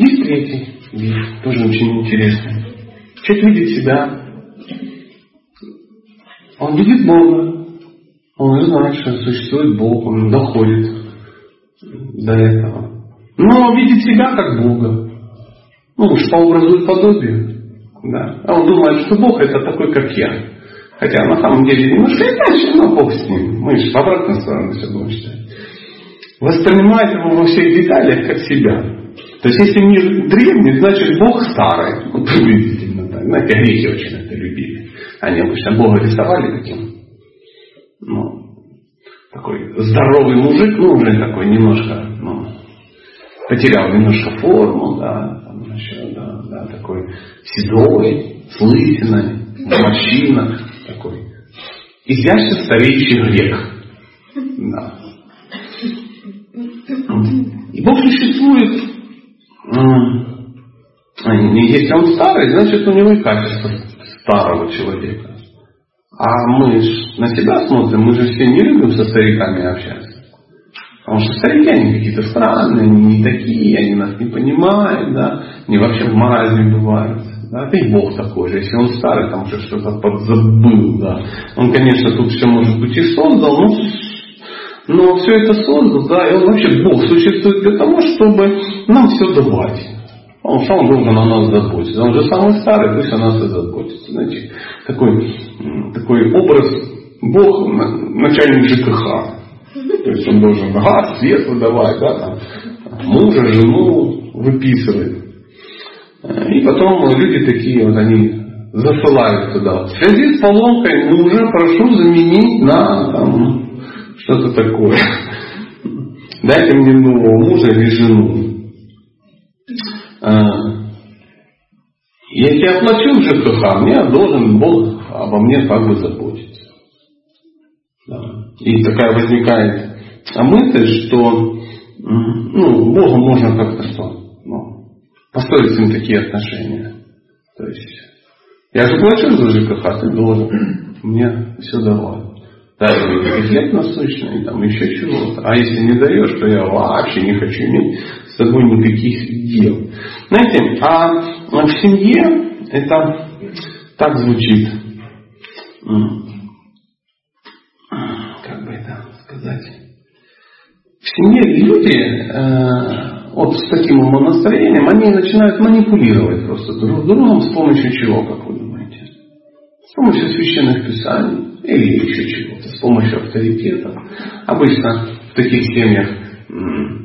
Есть третий вид, тоже очень интересный. Человек видит себя, он видит Бога, он знает, что существует Бог, он доходит до этого. Но он видит себя как Бога. Ну, уж по образу и подобию. Да. А он думает, что Бог это такой, как я. Хотя на самом деле немножко иначе, но Бог с ним. Мы же в обратную сторону все будем считать. Воспринимает его во всех деталях как себя. То есть если мир древний, значит Бог старый. Ну, приблизительно так. Знаете, греки очень это любили. Они обычно Бога рисовали таким, ну, такой здоровый мужик, ну, уже такой немножко, ну, потерял немножко форму, да, там еще, да, да, такой седой, с лысиной, в морщинах, такой изящно стареющий грек. Да. И Бог существует, если он старый, значит у него и качество старого человека. А мы ж на себя смотрим, мы же все не любим со стариками общаться. Потому что старики, они какие-то странные, они не такие, они нас не понимают, да, они вообще в маразме бывают. Да, это и Бог такой же. Если он старый, там уже что-то подзабыл, да. Он, конечно, тут все, может быть, и создал, но, но все это создал, да, и он вообще, Бог существует для того, чтобы нам все давать. Он сам должен о нас заботиться. Он же самый старый, пусть о нас и заботится. Знаете, такой, такой образ Бог начальник ЖКХ. То есть он должен газ, свет выдавать, да, там, мужа, жену выписывать. И потом люди такие, вот они засылают туда. В связи с поломкой мужа прошу заменить на там, что-то такое. Дайте мне нового мужа или жену. А, если я плачу в мне должен Бог обо мне как бы заботиться. Да. И такая возникает мысль, что ну, Богу можно как-то что? построить с ним такие отношения. То есть, я же плачу за ЖКХ, ты должен мне все давать. Даже мне хлеб насущный, там еще чего-то. А если не даешь, то я вообще не хочу иметь с тобой никаких дел. Знаете, а в семье это так звучит. Как бы это сказать? В семье люди э, вот с таким умонастроением, они начинают манипулировать просто друг другом с помощью чего, как вы? Помощью священных писаний или еще чего-то, с помощью авторитета. Обычно в таких семьях, ну,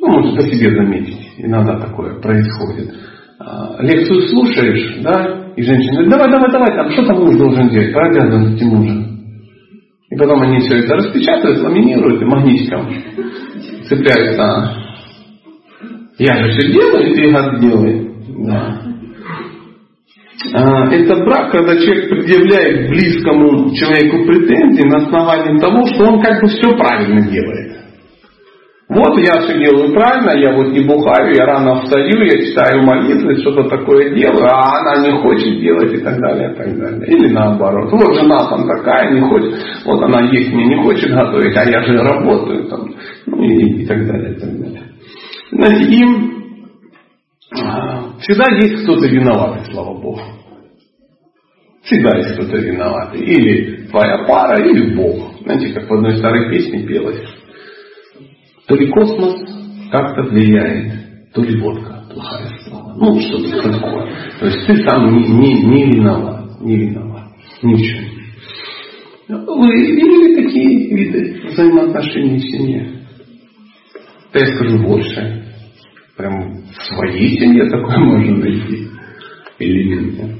можно по себе заметить, иногда такое происходит. А, лекцию слушаешь, да, и женщина говорит, давай, давай, давай, там, что там муж должен делать, по обязанности мужа. И потом они все это распечатывают, ламинируют и магнитиком цепляются. Я же все делаю, ты гад делай. Да. А, это брак, когда человек предъявляет близкому человеку претензии на основании того, что он как бы все правильно делает. Вот я все делаю правильно, я вот не бухаю, я рано встаю, я читаю молитвы, что-то такое делаю, а она не хочет делать и так далее, и так далее. Или наоборот. Вот жена там такая, не хочет, вот она есть мне не хочет готовить, а я же работаю там, ну и, и так далее, и так далее. Знаете, им а, всегда есть кто-то виноватый, слава Богу. Всегда есть кто-то виноватый. Или твоя пара, или Бог. Знаете, как в одной старой песне пелось. То ли космос как-то влияет, то ли водка плохая стала. Ну, что-то такое. То есть ты сам не, не, не виноват. Не виноват. Чем. Вы видели такие виды взаимоотношений в семье? Да я скажу больше. Прям в своей семье такое можно найти. Элементы.